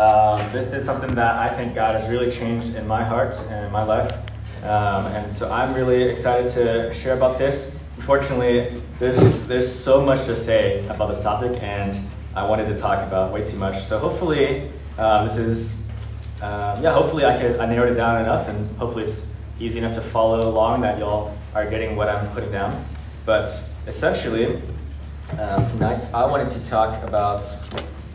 Um, this is something that I think God has really changed in my heart and in my life. Um, and so I'm really excited to share about this. Unfortunately, there's just, there's so much to say about this topic, and I wanted to talk about way too much. So hopefully, uh, this is um, yeah. Hopefully, I could I narrowed it down enough, and hopefully it's easy enough to follow along that y'all are getting what I'm putting down. But essentially, um, tonight I wanted to talk about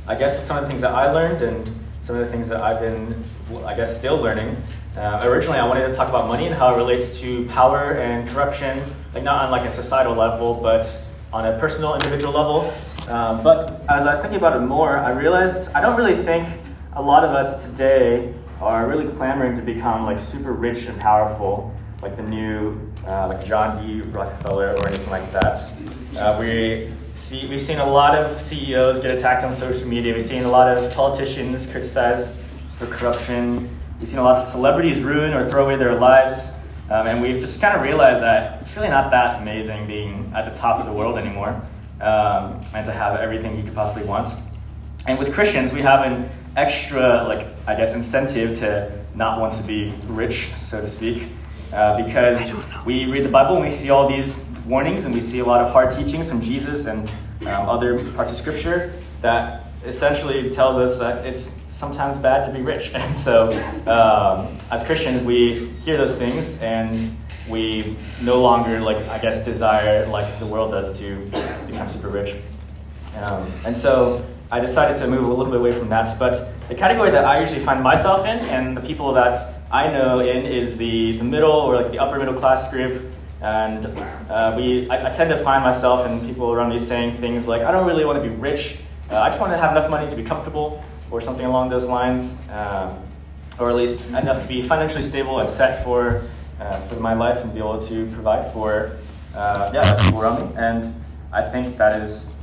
I guess some of the things that I learned and some of the things that I've been I guess still learning. Uh, originally, I wanted to talk about money and how it relates to power and corruption, like not on like a societal level, but on a personal, individual level. Um, but as I was thinking about it more, I realized I don't really think a lot of us today are really clamoring to become like super rich and powerful, like the new uh, like John D. Rockefeller or anything like that. Uh, we see we've seen a lot of CEOs get attacked on social media. We've seen a lot of politicians criticized for corruption. We've seen a lot of celebrities ruin or throw away their lives. Um, and we've just kind of realized that it's really not that amazing being at the top of the world anymore um, and to have everything you could possibly want. And with Christians, we have an extra, like, I guess, incentive to not want to be rich, so to speak, uh, because we read the Bible and we see all these warnings and we see a lot of hard teachings from Jesus and um, other parts of Scripture that essentially tells us that it's sometimes bad to be rich. And so, um, as Christians, we hear those things and we no longer, like, I guess, desire, like the world does, to become super rich. Um, and so, I decided to move a little bit away from that. But the category that I usually find myself in and the people that I know in is the, the middle or like the upper middle class group. And uh, we, I, I, tend to find myself and people around me saying things like, I don't really want to be rich. Uh, I just want to have enough money to be comfortable or something along those lines. Um, or at least enough to be financially stable and set for, uh, for my life and be able to provide for uh, yeah, people around me. And I think that is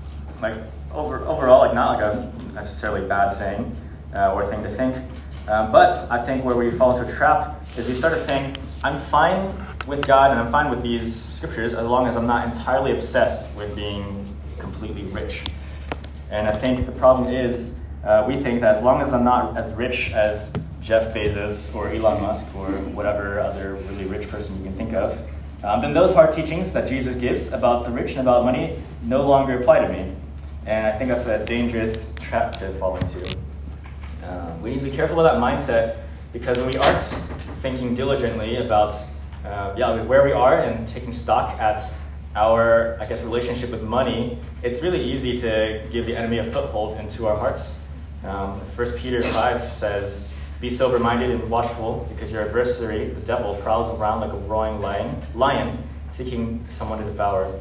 like over, overall, like not like a necessarily bad saying uh, or thing to think. Um, but I think where we fall into a trap is we start to think, I'm fine with God and I'm fine with these scriptures as long as I'm not entirely obsessed with being completely rich. And I think the problem is uh, we think that as long as I'm not as rich as Jeff Bezos or Elon Musk or whatever other really rich person you can think of, um, then those hard teachings that Jesus gives about the rich and about money no longer apply to me. And I think that's a dangerous trap to fall into. Uh, we need to be careful with that mindset because when we aren't thinking diligently about uh, yeah, where we are and taking stock at our, I guess, relationship with money, it's really easy to give the enemy a foothold into our hearts. Um, 1 Peter 5 says, Be sober minded and watchful, because your adversary, the devil, prowls around like a roaring lion, lion seeking someone to devour.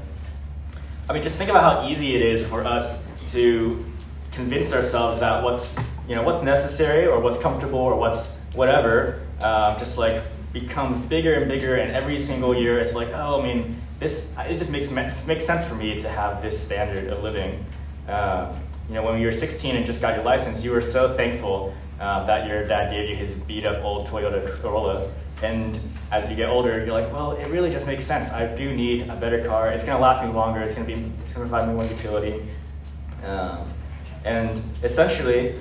I mean, just think about how easy it is for us to convince ourselves that what's you know what's necessary or what's comfortable or what's whatever um, just like becomes bigger and bigger, and every single year it's like, oh, I mean, this it just makes makes sense for me to have this standard of living. Uh, you know, when you were 16 and just got your license, you were so thankful uh, that your dad gave you his beat up old Toyota Corolla. And as you get older, you're like, well, it really just makes sense. I do need a better car. It's to last me longer. It's to be, it's to provide me more utility. Um, and essentially,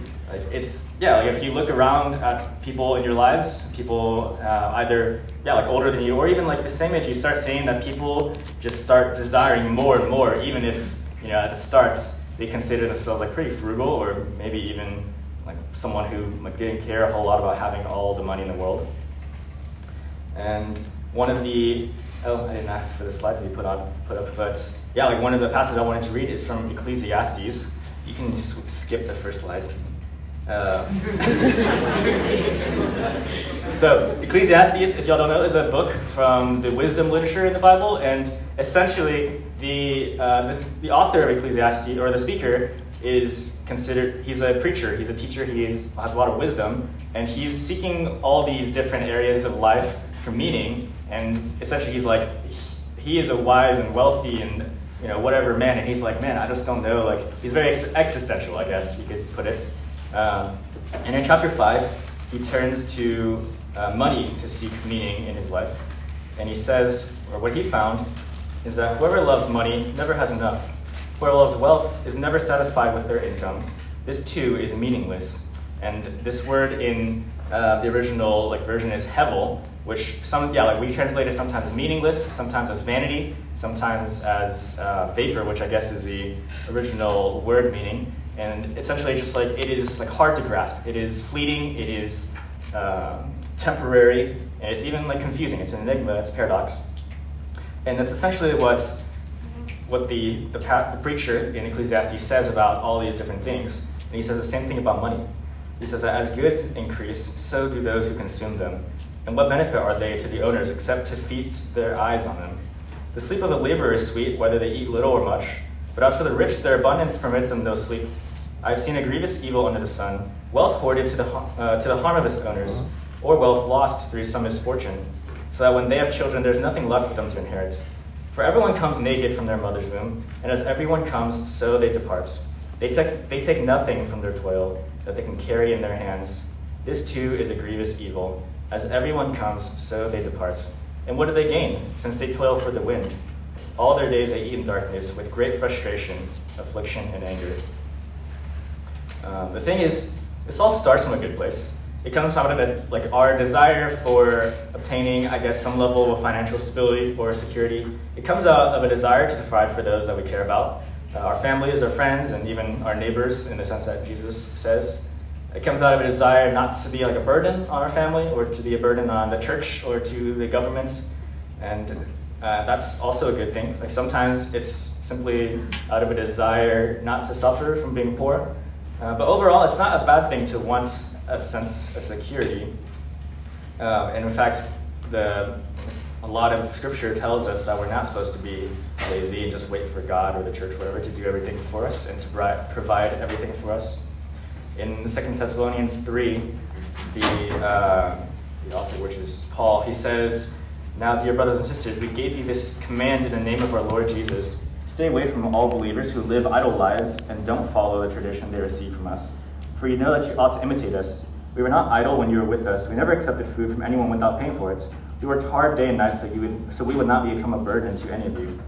it's yeah. Like if you look around at people in your lives, people uh, either yeah, like older than you, or even like the same age, you start seeing that people just start desiring more and more, even if you know at the start they consider themselves like pretty frugal, or maybe even like someone who like didn't care a whole lot about having all the money in the world. And one of the oh, I didn't ask for the slide to be put on put up, but yeah, like one of the passages I wanted to read is from Ecclesiastes. You can skip the first slide. Uh, so, Ecclesiastes, if y'all don't know, is a book from the wisdom literature in the Bible, and essentially, the, uh, the, the, author of Ecclesiastes, or the speaker, is considered, he's a preacher, he's a teacher, he is, has a lot of wisdom, and he's seeking all these different areas of life for meaning, and essentially, he's like, he is a wise and wealthy and you know whatever man, and he's like, man, I just don't know. Like he's very ex- existential, I guess you could put it. Um, and in chapter 5, he turns to uh, money to seek meaning in his life. And he says, or what he found, is that whoever loves money never has enough. Whoever loves wealth is never satisfied with their income. This too is meaningless. And this word in uh, the original like version is hevel, which some yeah like we translate it sometimes as meaningless, sometimes as vanity, sometimes as uh, vapor, which I guess is the original word meaning. And essentially, just like it is like hard to grasp. It is fleeting. It is um, temporary, and it's even like confusing. It's an enigma. It's a paradox. And that's essentially what what the, the, the preacher in Ecclesiastes says about all these different things. And he says the same thing about money. He says that as goods increase, so do those who consume them. And what benefit are they to the owners except to feast their eyes on them? The sleep of the laborer is sweet, whether they eat little or much. But as for the rich, their abundance permits them no sleep. I have seen a grievous evil under the sun, wealth hoarded to the, uh, to the harm of its owners, or wealth lost through some misfortune, so that when they have children, there's nothing left for them to inherit. For everyone comes naked from their mother's womb, and as everyone comes, so they depart. They take, they take nothing from their toil that they can carry in their hands. This too is a grievous evil. As everyone comes, so they depart. And what do they gain, since they toil for the wind? All their days they eat in darkness, with great frustration, affliction, and anger. Um, the thing is, this all starts from a good place. It comes out of it, like our desire for obtaining, I guess, some level of financial stability or security. It comes out of a desire to provide for those that we care about, uh, our families, our friends, and even our neighbors, in the sense that Jesus says. It comes out of a desire not to be like a burden on our family, or to be a burden on the church, or to the government, and uh, that's also a good thing. Like sometimes it's simply out of a desire not to suffer from being poor, uh, but overall, it's not a bad thing to want a sense of security. Uh, and in fact, the, a lot of scripture tells us that we're not supposed to be lazy and just wait for God or the church, or whatever, to do everything for us and to provide everything for us. In 2 Thessalonians 3, the, uh, the author, which is Paul, he says, Now, dear brothers and sisters, we gave you this command in the name of our Lord Jesus. Stay away from all believers who live idle lives and don't follow the tradition they received from us for you know that you ought to imitate us. We were not idle when you were with us. We never accepted food from anyone without paying for it. We worked hard day and night so, you would, so we would not become a burden to any of you.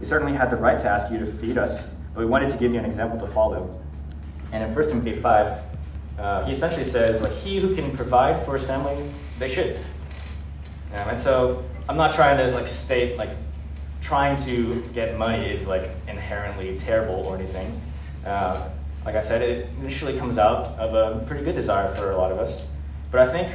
We certainly had the right to ask you to feed us, but we wanted to give you an example to follow. And in 1 Timothy 5, uh, he essentially says, like, he who can provide for his family, they should. Um, and so I'm not trying to like state like trying to get money is like inherently terrible or anything. Uh, like I said, it initially comes out of a pretty good desire for a lot of us. But I think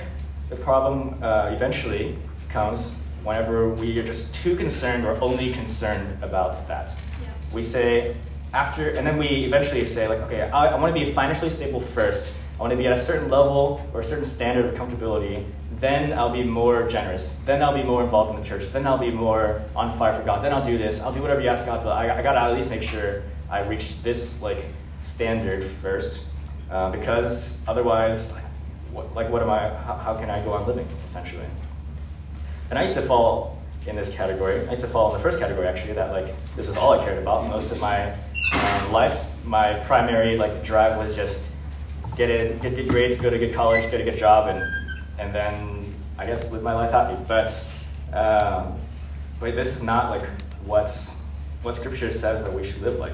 the problem uh, eventually comes whenever we are just too concerned or only concerned about that. Yeah. We say, after, and then we eventually say, like, okay, I, I want to be financially stable first. I want to be at a certain level or a certain standard of comfortability. Then I'll be more generous. Then I'll be more involved in the church. Then I'll be more on fire for God. Then I'll do this. I'll do whatever you ask God, but I, I got to at least make sure I reach this, like, standard first, uh, because otherwise, what, like what am I? How, how, can I go on living essentially? And I used to fall in this category. I used to fall in the first category actually. That like this is all I cared about most of my um, life. My primary like drive was just get in, get good grades, go to good college, get a good job, and and then I guess live my life happy. But um, but this is not like what's what Scripture says that we should live like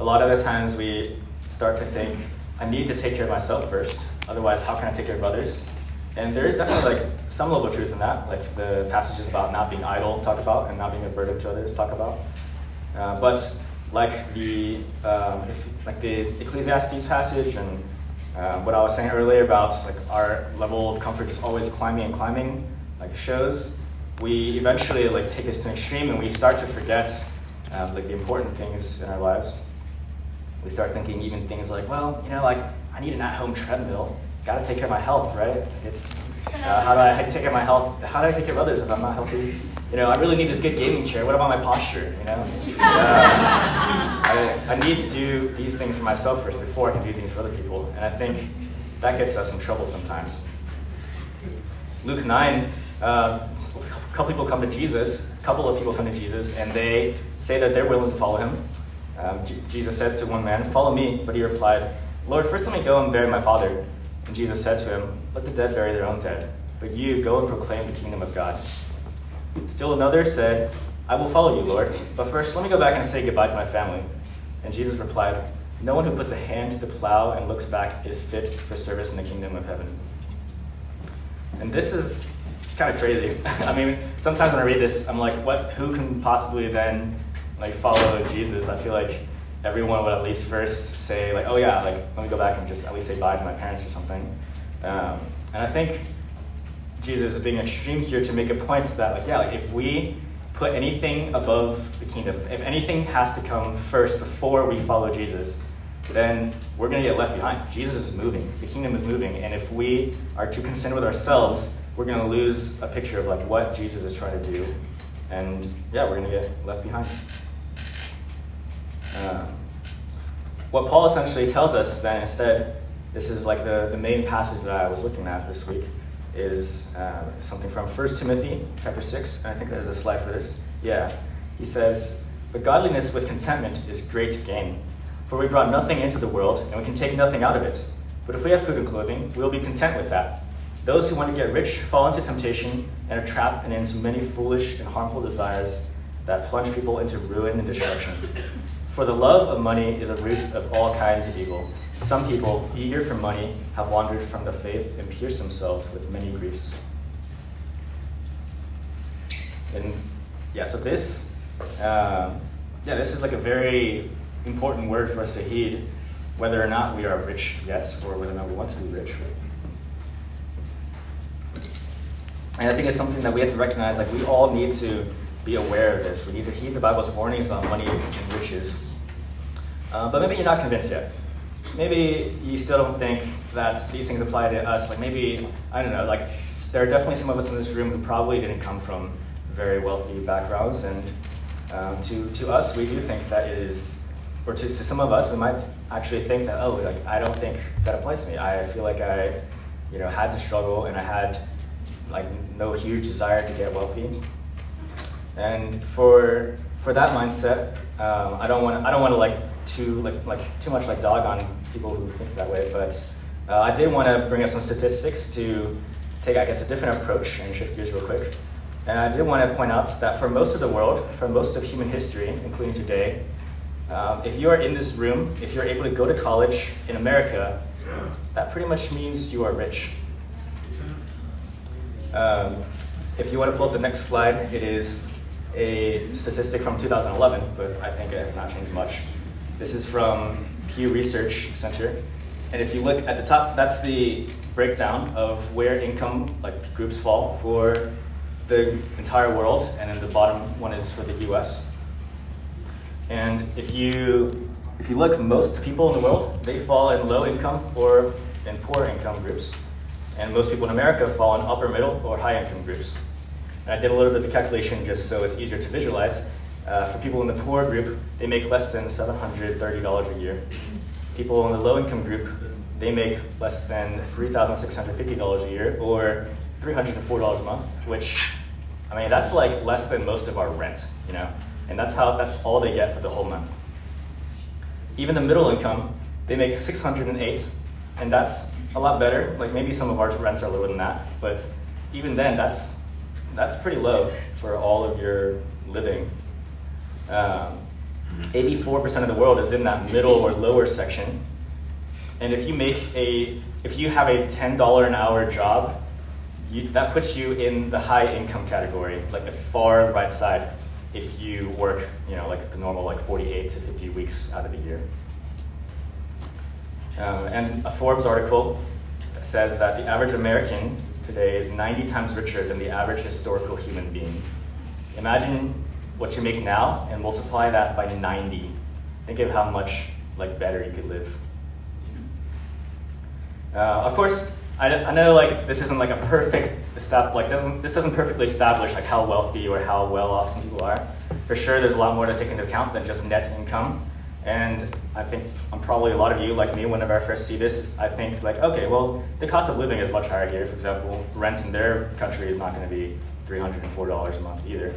a lot of the times we start to think, I need to take care of myself first. Otherwise, how can I take care of others? And there is definitely like some level of truth in that, like the passages about not being idle talk about and not being a burden to others talk about. Uh, but like the um, if, like the Ecclesiastes passage and uh, what I was saying earlier about like our level of comfort is always climbing and climbing, like shows, we eventually like take this to an extreme and we start to forget um, like the important things in our lives we start thinking even things like, well, you know, like I need an at-home treadmill. Got to take care of my health, right? It's uh, how do I take care of my health? How do I take care of others if I'm not healthy? You know, I really need this good gaming chair. What about my posture? You know, uh, I, I need to do these things for myself first before I can do things for other people, and I think that gets us in trouble sometimes. Luke nine, uh, a couple people come to Jesus. A couple of people come to Jesus, and they say that they're willing to follow him. Um, Jesus said to one man, Follow me. But he replied, Lord, first let me go and bury my father. And Jesus said to him, Let the dead bury their own dead. But you go and proclaim the kingdom of God. Still another said, I will follow you, Lord. But first let me go back and say goodbye to my family. And Jesus replied, No one who puts a hand to the plow and looks back is fit for service in the kingdom of heaven. And this is kind of crazy. I mean, sometimes when I read this, I'm like, what? Who can possibly then like follow Jesus? I feel like everyone would at least first say like, oh yeah, like let me go back and just at least say bye to my parents or something. Um, and I think Jesus is being extreme here to make a point that like yeah, like if we put anything above the kingdom, if anything has to come first before we follow Jesus, then we're going to get left behind. Jesus is moving, the kingdom is moving, and if we are too concerned with ourselves, we're going to lose a picture of like what Jesus is trying to do, and yeah, we're going to get left behind. Um, what Paul essentially tells us then instead, this is like the, the main passage that I was looking at this week, is uh, something from 1 Timothy chapter 6, and I think there's a slide for this. Yeah. He says, But godliness with contentment is great gain. For we brought nothing into the world, and we can take nothing out of it. But if we have food and clothing, we will be content with that. Those who want to get rich fall into temptation and a trap and into many foolish and harmful desires that plunge people into ruin and destruction. For the love of money is a root of all kinds of evil. Some people, eager for money, have wandered from the faith and pierced themselves with many griefs. And yeah, so this, um, yeah, this is like a very important word for us to heed, whether or not we are rich yet, or whether or not we want to be rich. And I think it's something that we have to recognize. Like we all need to be aware of this. We need to heed the Bible's warnings about money and riches. Uh, but maybe you're not convinced yet. Maybe you still don't think that these things apply to us. Like maybe, I don't know, like there are definitely some of us in this room who probably didn't come from very wealthy backgrounds. And um, to, to us, we do think that it is, or to, to some of us, we might actually think that, oh, like I don't think that applies to me. I feel like I, you know, had to struggle and I had like no huge desire to get wealthy. And for for that mindset, um, I don't want I don't want to like too like like too much like dog on people who think that way, but uh, I did want to bring up some statistics to take I guess a different approach and shift gears real quick. And I did want to point out that for most of the world, for most of human history, including today, um, if you are in this room, if you're able to go to college in America, that pretty much means you are rich. Um, if you want to pull up the next slide, it is a statistic from 2011, but I think it has not changed much. This is from Pew Research Center. And if you look at the top, that's the breakdown of where income like groups fall for the entire world, and then the bottom one is for the US. And if you if you look, most people in the world, they fall in low income or in poor income groups. And most people in America fall in upper middle or high income groups. And I did a little bit of the calculation just so it's easier to visualize. Uh, for people in the poor group, they make less than $730 a year. People in the low income group, they make less than $3,650 a year or $304 a month, which, I mean, that's like less than most of our rent, you know? And that's how, that's all they get for the whole month. Even the middle income, they make 608, and that's a lot better. Like maybe some of our rents are lower than that, but even then, that's that's pretty low for all of your living. Um, 84% of the world is in that middle or lower section. And if you make a, if you have a $10 an hour job, you, that puts you in the high income category, like the far right side, if you work, you know, like the normal like 48 to 50 weeks out of the year. Um, and a Forbes article says that the average American today is 90 times richer than the average historical human being. Imagine what you make now and multiply that by 90. Think of how much like better you could live. Uh, of course, I, I know like this isn't like a perfect step like doesn't this doesn't perfectly establish like how wealthy or how well off some people are. For sure, there's a lot more to take into account than just net income. And I think I'm probably a lot of you, like me, whenever I first see this, I think like, okay, well, the cost of living is much higher here. For example, rent in their country is not going to be $304 a month either.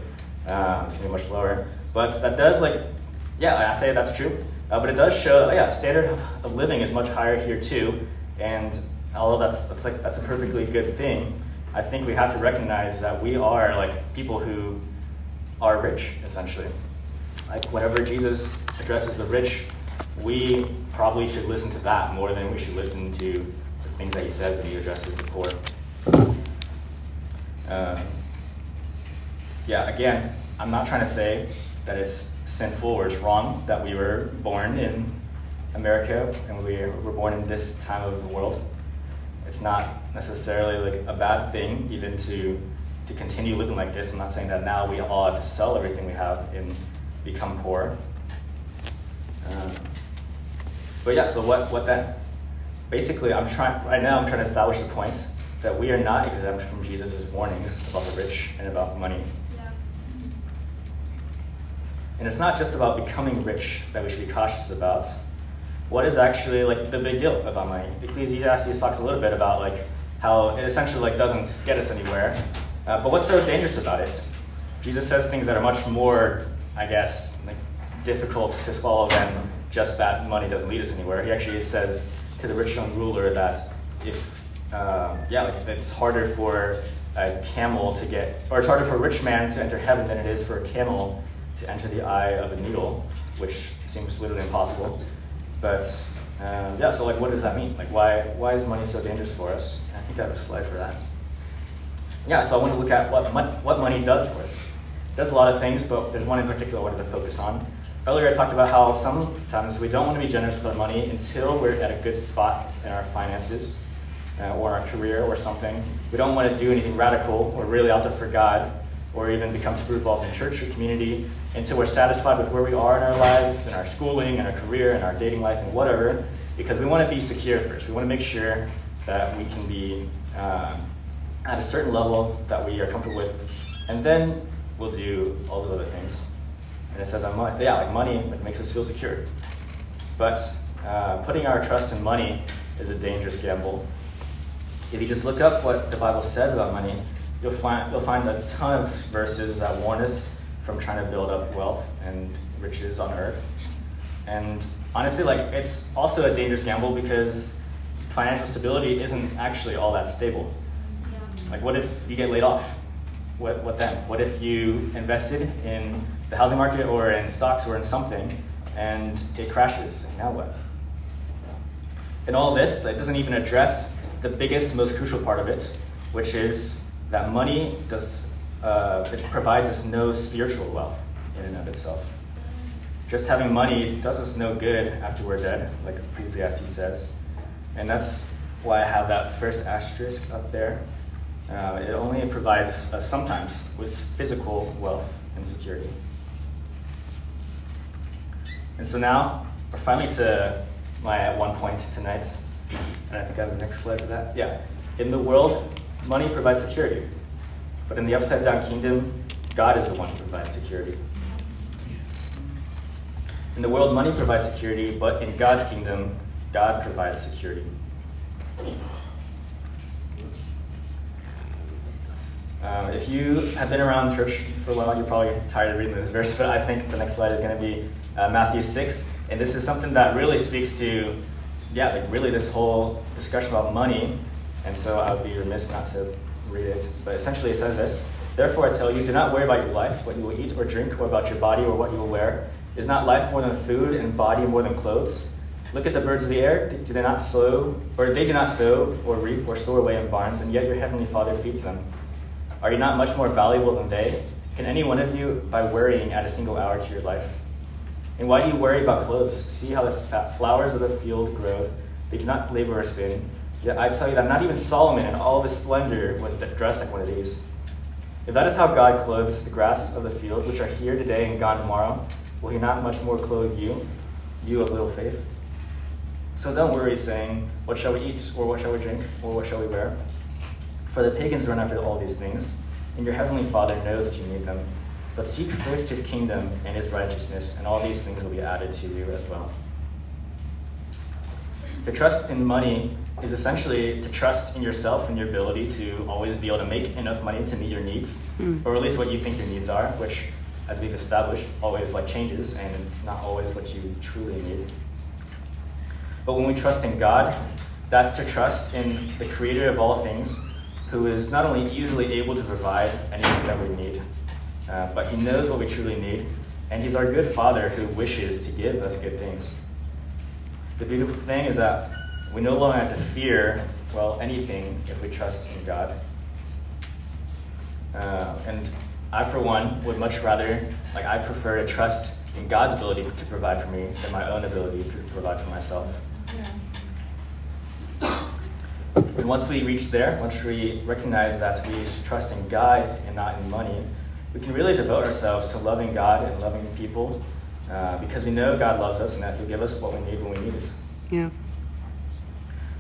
Um, it's to be much lower. But that does like, yeah, I say that's true. Uh, but it does show, oh, yeah, standard of living is much higher here too. And although that's, that's, a perfectly good thing, I think we have to recognize that we are like people who are rich, essentially. Like whenever Jesus addresses the rich, we probably should listen to that more than we should listen to the things that he says when he addresses the poor. Um, yeah, again, I'm not trying to say that it's sinful or it's wrong that we were born in America and we were born in this time of the world. It's not necessarily like a bad thing even to to continue living like this. I'm not saying that now we all have to sell everything we have and become poor. Um, but yeah, so what what then? Basically, I'm trying right now. I'm trying to establish the point that we are not exempt from Jesus' warnings about the rich and about money. And it's not just about becoming rich that we should be cautious about. What is actually like the big deal about money? Ecclesiastes talks a little bit about like how it essentially like doesn't get us anywhere. Uh, but what's so dangerous about it? Jesus says things that are much more, I guess, like difficult to follow than just that money doesn't lead us anywhere. He actually says to the rich young ruler that if, uh, yeah, like it's harder for a camel to get, or it's harder for a rich man to enter heaven than it is for a camel to enter the eye of a needle, which seems literally impossible. But um, yeah, so like, what does that mean? Like, why why is money so dangerous for us? I think I have a slide for that. Yeah, so I want to look at what mon- what money does for us. It does a lot of things, but there's one in particular I wanted to focus on. Earlier, I talked about how sometimes we don't want to be generous with our money until we're at a good spot in our finances uh, or our career or something. We don't want to do anything radical or really out there for God or even become super involved in church or community until we're satisfied with where we are in our lives, in our schooling, in our career, in our dating life, and whatever, because we want to be secure first. We want to make sure that we can be um, at a certain level that we are comfortable with, and then we'll do all those other things. And it says that money, yeah, like money like, makes us feel secure. But uh, putting our trust in money is a dangerous gamble. If you just look up what the Bible says about money, you'll find, you'll find a ton of verses that warn us from trying to build up wealth and riches on earth. And honestly, like it's also a dangerous gamble because financial stability isn't actually all that stable. Like what if you get laid off? What, what then? What if you invested in the housing market or in stocks or in something and it crashes? And now what? And all this, that doesn't even address the biggest, most crucial part of it, which is that money does uh, it provides us no spiritual wealth in and of itself. Just having money does us no good after we're dead, like Ecclesiastes says, and that's why I have that first asterisk up there. Uh, it only provides us sometimes with physical wealth and security. And so now we're finally to my one point tonight, and I think I have the next slide for that. Yeah, in the world Money provides security. But in the upside down kingdom, God is the one who provides security. In the world, money provides security, but in God's kingdom, God provides security. Um, if you have been around church for a while, you're probably tired of reading this verse, but I think the next slide is going to be uh, Matthew 6. And this is something that really speaks to, yeah, like really this whole discussion about money and so I would be remiss not to read it. But essentially, it says this Therefore, I tell you, do not worry about your life, what you will eat or drink, or about your body, or what you will wear. Is not life more than food, and body more than clothes? Look at the birds of the air. Do they not sow, or they do not sow, or reap, or store away in barns, and yet your heavenly Father feeds them? Are you not much more valuable than they? Can any one of you, by worrying, add a single hour to your life? And why do you worry about clothes? See how the flowers of the field grow. They do not labor or spin. Yet I tell you that not even Solomon in all of his splendor was dressed like one of these. If that is how God clothes the grass of the field, which are here today and gone tomorrow, will he not much more clothe you, you of little faith? So don't worry, saying, What shall we eat, or what shall we drink, or what shall we wear? For the pagans run after all these things, and your heavenly Father knows that you need them. But seek first his kingdom and his righteousness, and all these things will be added to you as well. The trust in money is essentially to trust in yourself and your ability to always be able to make enough money to meet your needs, mm. or at least what you think your needs are, which, as we've established, always like changes, and it's not always what you truly need. But when we trust in God, that's to trust in the Creator of all things, who is not only easily able to provide anything that we need, uh, but He knows what we truly need, and He's our good Father who wishes to give us good things. The beautiful thing is that we no longer have to fear, well, anything if we trust in God. Uh, and I, for one, would much rather, like, I prefer to trust in God's ability to provide for me than my own ability to provide for myself. Yeah. And once we reach there, once we recognize that we trust in God and not in money, we can really devote ourselves to loving God and loving people uh, because we know God loves us and that He'll give us what we need when we need it. Yeah.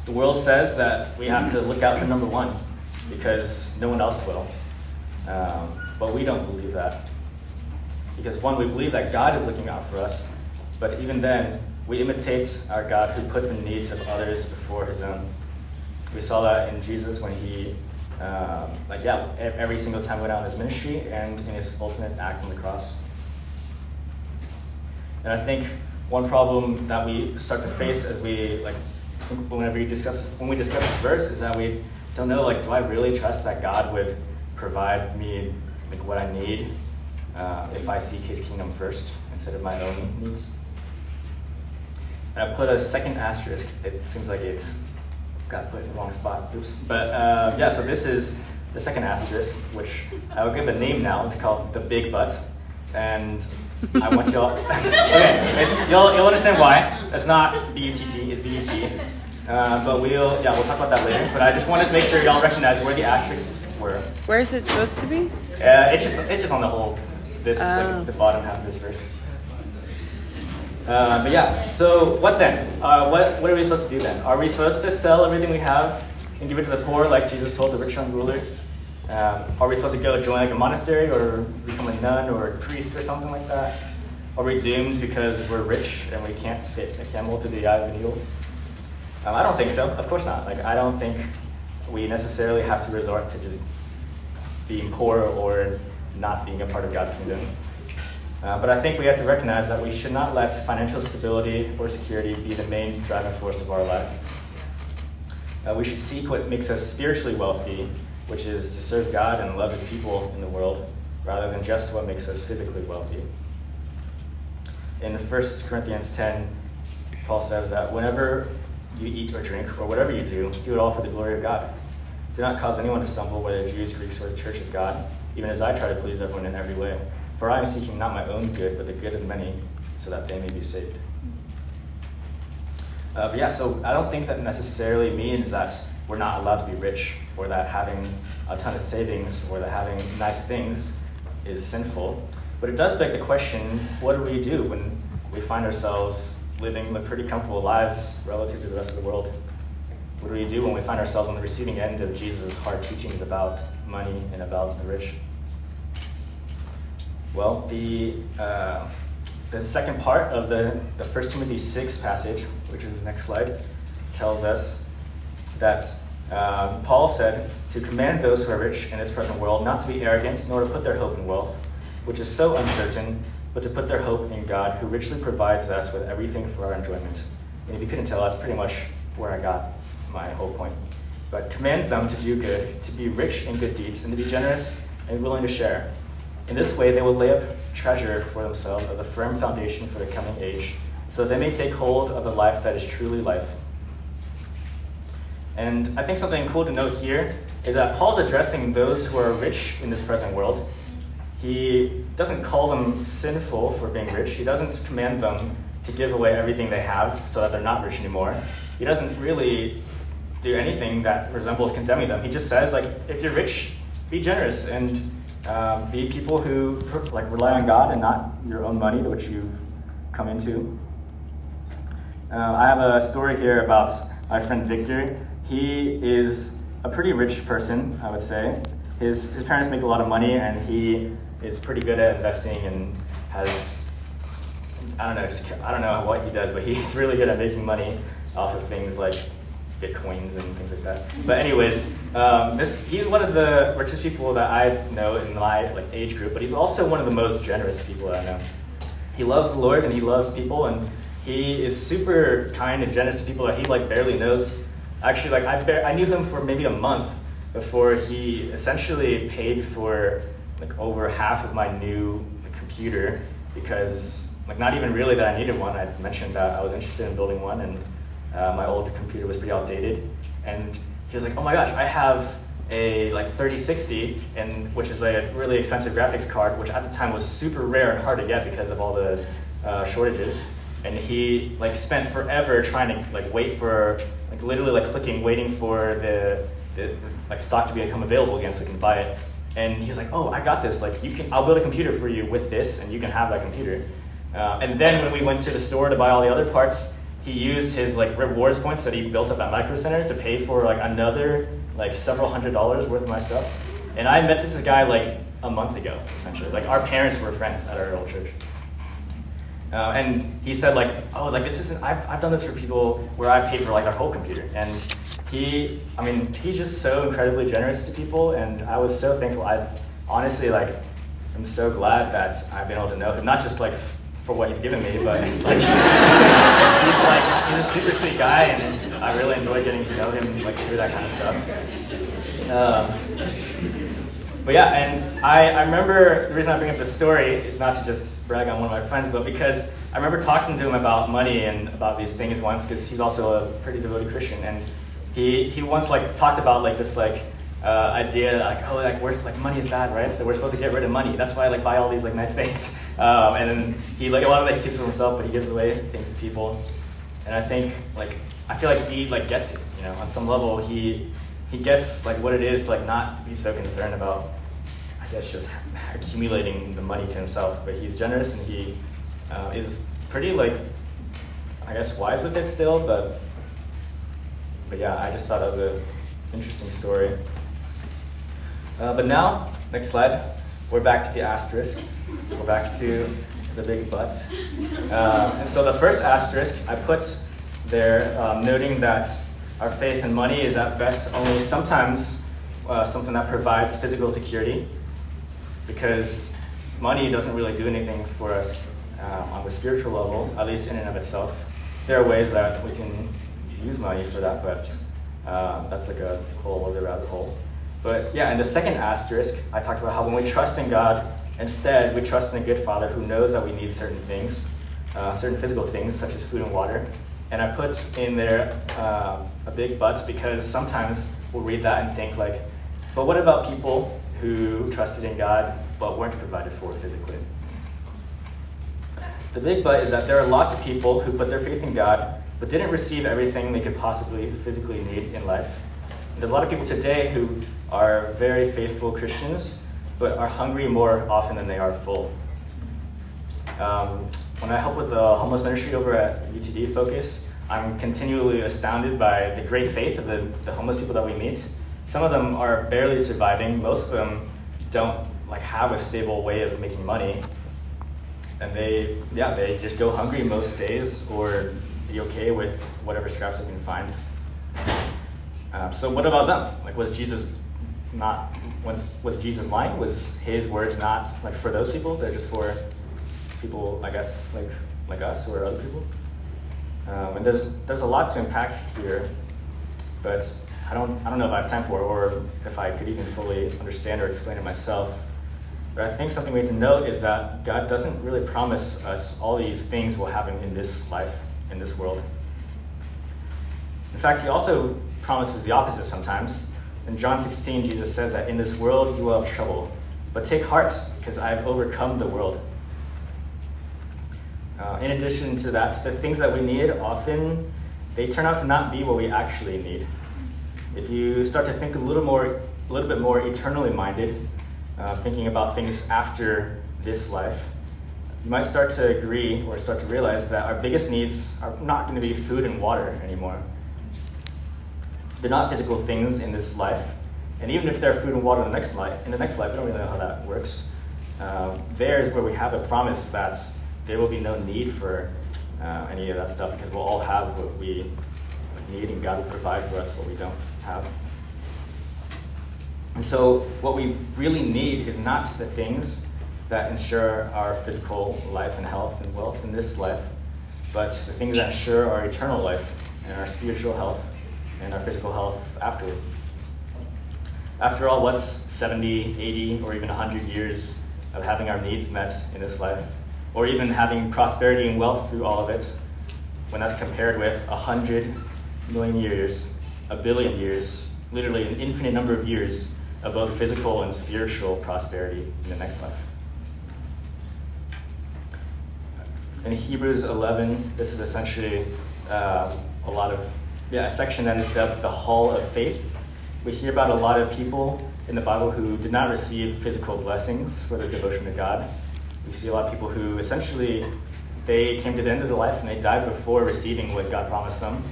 The world says that we have to look out for number one because no one else will. Um, but we don't believe that. Because one, we believe that God is looking out for us, but even then, we imitate our God who put the needs of others before his own. We saw that in Jesus when he, um, like, yeah, every single time went out in his ministry and in his ultimate act on the cross. And I think one problem that we start to face as we like whenever we discuss when we discuss this verse is that we don't know like do I really trust that God would provide me like what I need uh, if I seek His kingdom first instead of my own needs. And I put a second asterisk. It seems like it's got put in the wrong spot. Oops. But uh, yeah, so this is the second asterisk, which I will give a name now. It's called the Big Butts. And I want y'all. okay, you'll, you'll understand why. It's not B U T T, it's B U T. Uh, but we'll, yeah, we'll talk about that later. But I just wanted to make sure y'all recognize where the asterisks were. Where is it supposed to be? Uh, it's just, it's just on the whole, this, oh. like, the bottom half of this verse. Uh, but yeah, so what then? Uh, what, what are we supposed to do then? Are we supposed to sell everything we have and give it to the poor, like Jesus told the rich young ruler? Um, are we supposed to go join like a monastery or become a nun or a priest or something like that? Are we doomed because we're rich and we can't fit a camel through the eye of a needle? Um, I don't think so. Of course not. Like I don't think we necessarily have to resort to just being poor or not being a part of God's kingdom. Uh, but I think we have to recognize that we should not let financial stability or security be the main driving force of our life. Uh, we should seek what makes us spiritually wealthy which is to serve God and love his people in the world, rather than just what makes us physically wealthy. In 1 Corinthians 10, Paul says that whenever you eat or drink, or whatever you do, do it all for the glory of God. Do not cause anyone to stumble, whether Jews, Greeks, or the church of God, even as I try to please everyone in every way. For I am seeking not my own good, but the good of many, so that they may be saved. Uh, but yeah, so I don't think that necessarily means that we're not allowed to be rich, or that having a ton of savings, or that having nice things is sinful. But it does beg the question what do we do when we find ourselves living the pretty comfortable lives relative to the rest of the world? What do we do when we find ourselves on the receiving end of Jesus' hard teachings about money and about the rich? Well, the, uh, the second part of the, the 1 Timothy 6 passage, which is the next slide, tells us that um, Paul said to command those who are rich in this present world not to be arrogant, nor to put their hope in wealth, which is so uncertain, but to put their hope in God, who richly provides us with everything for our enjoyment. And if you couldn't tell, that's pretty much where I got my whole point. But command them to do good, to be rich in good deeds, and to be generous and willing to share. In this way, they will lay up treasure for themselves as a firm foundation for the coming age, so that they may take hold of the life that is truly life and I think something cool to note here is that Paul's addressing those who are rich in this present world. He doesn't call them sinful for being rich. He doesn't command them to give away everything they have so that they're not rich anymore. He doesn't really do anything that resembles condemning them. He just says, like, if you're rich, be generous and um, be people who like rely on God and not your own money, which you've come into. Uh, I have a story here about my friend Victor. He is a pretty rich person, I would say. His, his parents make a lot of money, and he is pretty good at investing and has, I don't know, just, I don't know what he does, but he's really good at making money off of things like bitcoins and things like that. But anyways, um, this he's one of the richest people that I know in my like age group, but he's also one of the most generous people that I know. He loves the Lord and he loves people, and he is super kind and generous to people that he like barely knows. Actually, like I, I knew him for maybe a month before he essentially paid for like over half of my new computer because like not even really that I needed one. I mentioned that I was interested in building one, and uh, my old computer was pretty outdated. And he was like, "Oh my gosh, I have a like 3060, and which is a really expensive graphics card, which at the time was super rare and hard to get because of all the uh, shortages." And he like spent forever trying to like wait for literally like clicking, waiting for the, the like stock to become available again so he can buy it. And he's like, "Oh, I got this. Like, you can. I'll build a computer for you with this, and you can have that computer." Uh, and then when we went to the store to buy all the other parts, he used his like rewards points that he built up at Micro Center to pay for like another like several hundred dollars worth of my stuff. And I met this guy like a month ago, essentially. Like our parents were friends at our old church. Uh, and he said like, oh, like this isn't. I've, I've done this for people where I've paid for like their whole computer. And he, I mean, he's just so incredibly generous to people, and I was so thankful. I honestly like, I'm so glad that I've been able to know him, not just like for what he's given me, but like, he's like he's a super sweet guy, and I really enjoy getting to know him like through that kind of stuff. Um, but yeah, and I, I remember the reason I bring up this story is not to just brag on one of my friends, but because I remember talking to him about money and about these things once, because he's also a pretty devoted Christian, and he he once like talked about like this like uh, idea like oh like we're, like money is bad right? So we're supposed to get rid of money. That's why I like buy all these like nice things. Um, and then he like a lot of that he keeps for himself but he gives away things to people. And I think like I feel like he like gets it you know on some level. He he gets like what it is like not be so concerned about Guess just accumulating the money to himself but he's generous and he uh, is pretty like I guess wise with it still but but yeah I just thought of an interesting story. Uh, but now, next slide, we're back to the asterisk. We're back to the big butts. Um, and so the first asterisk I put there, um, noting that our faith in money is at best only sometimes uh, something that provides physical security, because money doesn't really do anything for us um, on the spiritual level, at least in and of itself. There are ways that we can use money for that, but uh, that's like a whole other rabbit hole. But yeah, and the second asterisk, I talked about how when we trust in God, instead we trust in a good Father who knows that we need certain things, uh, certain physical things such as food and water. And I put in there uh, a big but because sometimes we'll read that and think like, but what about people who trusted in God but weren't provided for physically? The big but is that there are lots of people who put their faith in God but didn't receive everything they could possibly physically need in life. And there's a lot of people today who are very faithful Christians, but are hungry more often than they are full. Um, when I help with the homeless ministry over at UTD Focus, I'm continually astounded by the great faith of the, the homeless people that we meet. Some of them are barely surviving. Most of them don't like have a stable way of making money, and they yeah they just go hungry most days or be okay with whatever scraps they can find. Uh, so what about them? Like was Jesus not was was Jesus lying? Was his words not like for those people? They're just for people, I guess, like like us or other people. Um, and there's there's a lot to unpack here, but I don't I don't know if I have time for it or if I could even fully understand or explain it myself. But I think something we have to note is that God doesn't really promise us all these things will happen in this life, in this world. In fact, He also promises the opposite sometimes. In John 16, Jesus says that in this world you will have trouble, but take heart, because I have overcome the world. Uh, in addition to that, the things that we need often they turn out to not be what we actually need. If you start to think a little more, a little bit more eternally minded, uh, thinking about things after this life, you might start to agree or start to realize that our biggest needs are not going to be food and water anymore. They're not physical things in this life, and even if they're food and water in the next life, in the next life, we don't really know how that works. Uh, there is where we have a promise that there will be no need for uh, any of that stuff because we'll all have what we need, and God will provide for us what we don't have. And so, what we really need is not the things that ensure our physical life and health and wealth in this life, but the things that ensure our eternal life and our spiritual health and our physical health afterward. After all, what's 70, 80, or even 100 years of having our needs met in this life or even having prosperity and wealth through all of it, when that's compared with a hundred million years, a billion years, literally an infinite number of years of both physical and spiritual prosperity in the next life. In Hebrews 11, this is essentially uh, a lot of, yeah, a section that is dubbed the Hall of Faith. We hear about a lot of people in the Bible who did not receive physical blessings for their devotion to God. We see a lot of people who essentially they came to the end of their life and they died before receiving what God promised them.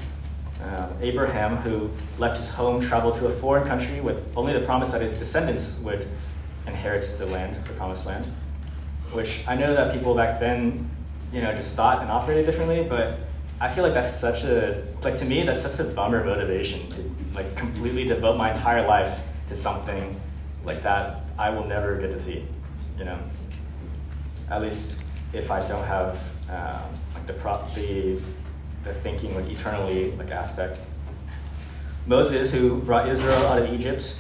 Um, Abraham, who left his home, traveled to a foreign country with only the promise that his descendants would inherit the land, the promised land. Which I know that people back then, you know, just thought and operated differently, but I feel like that's such a like to me that's such a bummer motivation to like completely devote my entire life to something like that I will never get to see, you know. At least if I don't have um, like the prop the the thinking like eternally like aspect. Moses, who brought Israel out of Egypt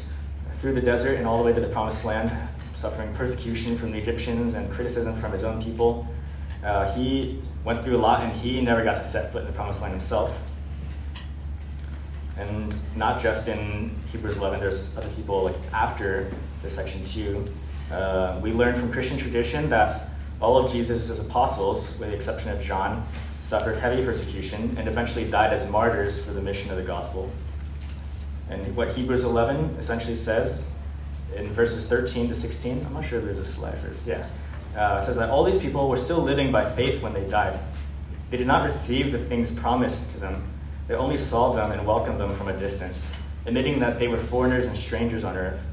through the desert and all the way to the promised land, suffering persecution from the Egyptians and criticism from his own people. Uh, he went through a lot and he never got to set foot in the promised land himself. And not just in Hebrews 11, there's other people like after this section 2. Uh, we learn from Christian tradition that all of Jesus' apostles, with the exception of John, suffered heavy persecution and eventually died as martyrs for the mission of the gospel. And what Hebrews 11 essentially says in verses 13 to 16, I'm not sure if there's a slide for this, yeah, uh, says that all these people were still living by faith when they died. They did not receive the things promised to them, they only saw them and welcomed them from a distance, admitting that they were foreigners and strangers on earth.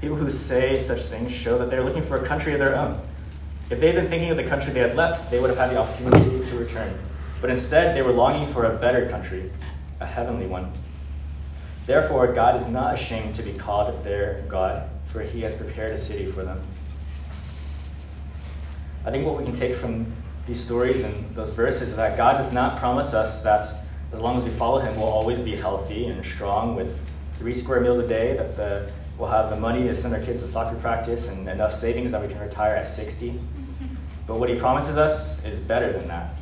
People who say such things show that they're looking for a country of their own. If they had been thinking of the country they had left, they would have had the opportunity to return. But instead, they were longing for a better country, a heavenly one. Therefore, God is not ashamed to be called their God, for he has prepared a city for them. I think what we can take from these stories and those verses is that God does not promise us that as long as we follow him, we'll always be healthy and strong with three square meals a day, that the, we'll have the money to send our kids to soccer practice and enough savings that we can retire at 60. But what he promises us is better than that.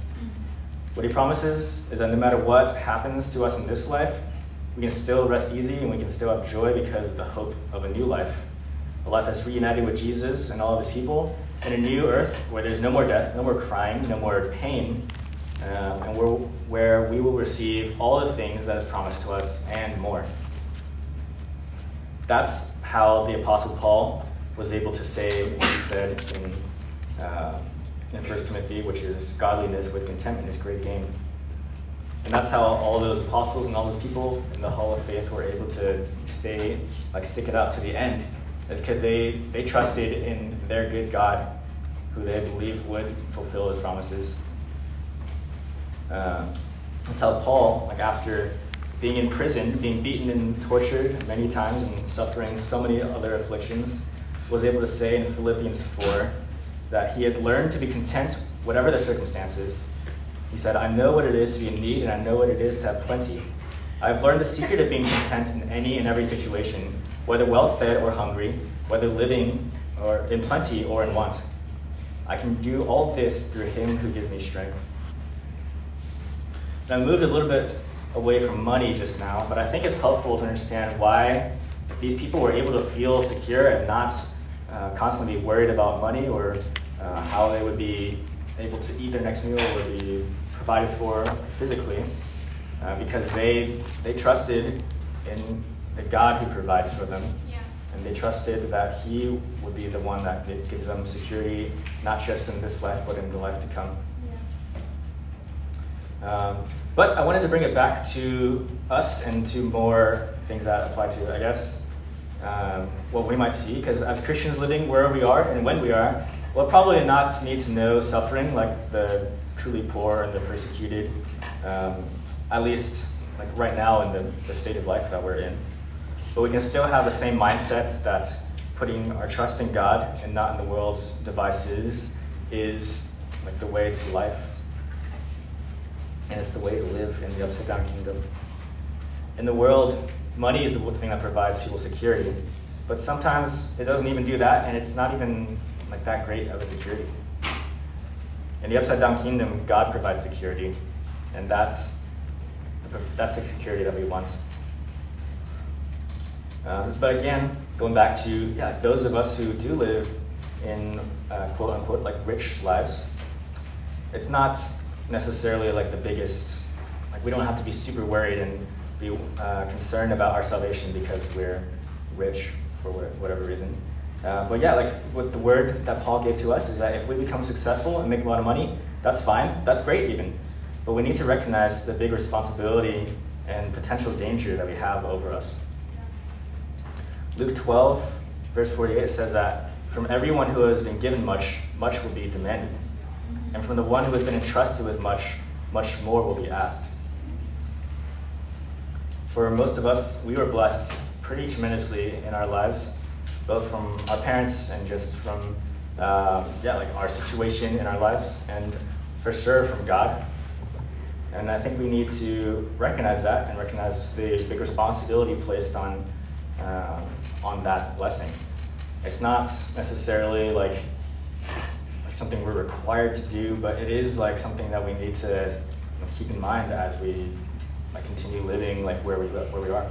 What he promises is that no matter what happens to us in this life, we can still rest easy and we can still have joy because of the hope of a new life. A life that's reunited with Jesus and all of his people in a new earth where there's no more death, no more crying, no more pain, um, and where, where we will receive all the things that is promised to us and more. That's how the Apostle Paul was able to say what he said in, uh, in 1 Timothy, which is godliness with contentment is great gain. And that's how all those apostles and all those people in the Hall of Faith were able to stay, like stick it out to the end. Is because they, they trusted in their good God, who they believed would fulfill his promises. Um, that's how Paul, like after being in prison, being beaten and tortured many times, and suffering so many other afflictions, was able to say in Philippians 4 that he had learned to be content whatever the circumstances. He said, I know what it is to be in need, and I know what it is to have plenty. I've learned the secret of being content in any and every situation, whether well fed or hungry, whether living or in plenty or in want. I can do all this through him who gives me strength. I moved a little bit away from money just now, but I think it's helpful to understand why these people were able to feel secure and not uh, constantly be worried about money or uh, how they would be able to eat their next meal or be provided for physically, uh, because they they trusted in the God who provides for them, yeah. and they trusted that He would be the one that gives them security, not just in this life but in the life to come. Um, but I wanted to bring it back to us and to more things that apply to, I guess, um, what we might see. Because as Christians living where we are and when we are, we'll probably not need to know suffering like the truly poor and the persecuted, um, at least like right now in the, the state of life that we're in. But we can still have the same mindset that putting our trust in God and not in the world's devices is like the way to life and it's the way to live in the upside down kingdom. In the world, money is the thing that provides people security, but sometimes it doesn't even do that, and it's not even like that great of a security. In the upside down kingdom, God provides security, and that's that's the security that we want. Um, but again, going back to yeah, those of us who do live in uh, quote unquote like rich lives, it's not necessarily like the biggest. Like we don't have to be super worried and be uh, concerned about our salvation because we're rich for whatever reason. Uh, but yeah, like what the word that Paul gave to us is that if we become successful and make a lot of money, that's fine. That's great even. But we need to recognize the big responsibility and potential danger that we have over us. Luke 12, verse 48 says that from everyone who has been given much, much will be demanded. And from the one who has been entrusted with much, much more will be asked. For most of us, we were blessed pretty tremendously in our lives, both from our parents and just from uh, yeah, like our situation in our lives, and for sure from God. And I think we need to recognize that and recognize the big responsibility placed on uh, on that blessing. It's not necessarily like, like something we're required to do, but it is like something that we need to keep in mind as we like continue living like where we where we are.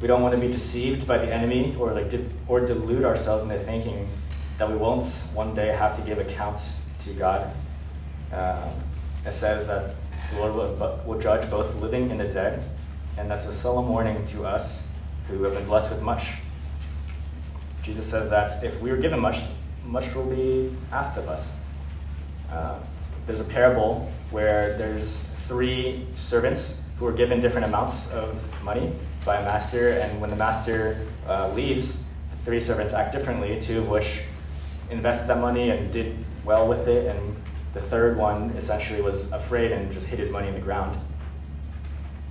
We don't want to be deceived by the enemy or like di- or delude ourselves into thinking that we won't one day have to give account to God. Um, it says that the Lord will, will judge both living and the dead, and that's a solemn warning to us who have been blessed with much. Jesus says that if we are given much, much will be asked of us. Uh, there's a parable where there's three servants who are given different amounts of money by a master, and when the master uh, leaves, three servants act differently, two of which invested that money and did well with it, and the third one essentially was afraid and just hid his money in the ground.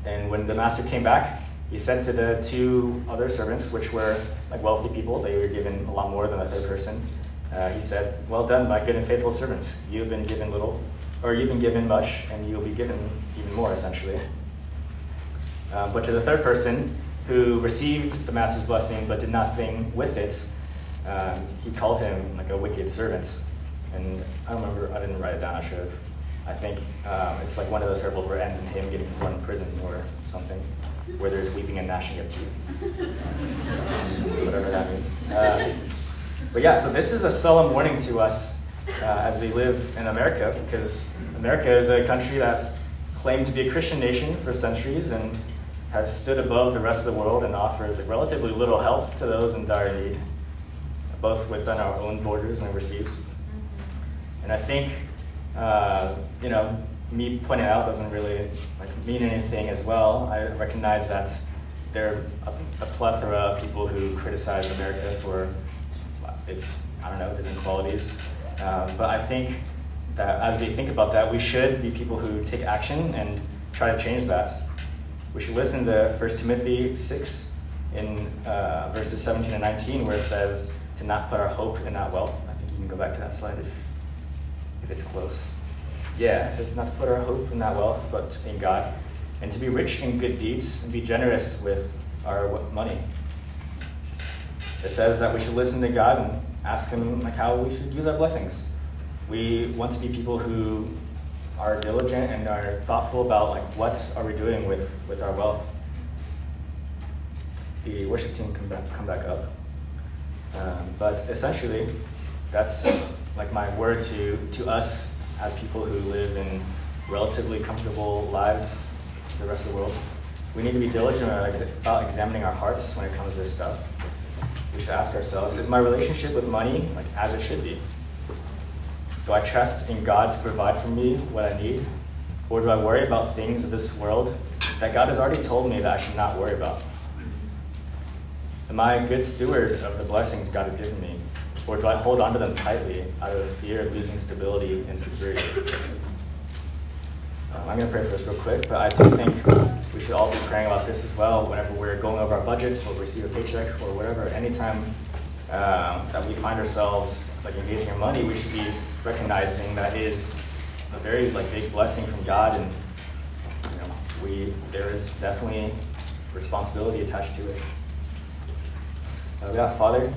And when the master came back, he said to the two other servants, which were like wealthy people, they were given a lot more than the third person. Uh, he said, Well done, my good and faithful servant. You've been given little, or you've been given much, and you'll be given even more, essentially. Um, but to the third person, who received the master's blessing but did nothing with it, um, he called him like a wicked servant. And I don't remember, I didn't write it down, I should have. I think um, it's like one of those parables where it ends in him getting thrown in prison or something where there's weeping and gnashing of teeth. Whatever that means. Uh, but yeah, so this is a solemn warning to us uh, as we live in America, because America is a country that claimed to be a Christian nation for centuries and has stood above the rest of the world and offered relatively little help to those in dire need, both within our own borders and overseas. And I think, uh, you know, me pointing out doesn't really like mean anything as well. I recognize that there are a, a plethora of people who criticize America for its I don't know different qualities, um, but I think that as we think about that, we should be people who take action and try to change that. We should listen to 1 Timothy 6 in uh, verses 17 and 19, where it says to not put our hope in that wealth. I think you can go back to that slide if, if it's close. Yeah, it says not to put our hope in that wealth, but in God, and to be rich in good deeds and be generous with our money. It says that we should listen to God and ask Him like how we should use our blessings. We want to be people who are diligent and are thoughtful about like what are we doing with, with our wealth. The worship team come back come back up. Um, but essentially, that's like my word to to us as people who live in relatively comfortable lives the rest of the world. We need to be diligent about examining our hearts when it comes to this stuff. Should ask ourselves, is my relationship with money like as it should be? Do I trust in God to provide for me what I need? Or do I worry about things of this world that God has already told me that I should not worry about? Am I a good steward of the blessings God has given me? Or do I hold onto them tightly out of fear of losing stability and security? Um, I'm going to pray for us real quick, but I do think we should all be praying about this as well whenever we're going over our budgets or receive a paycheck or whatever. Anytime um, that we find ourselves like engaging in money, we should be recognizing that is a very like big blessing from God, and you know, we there is definitely responsibility attached to it. Uh, yeah, Father.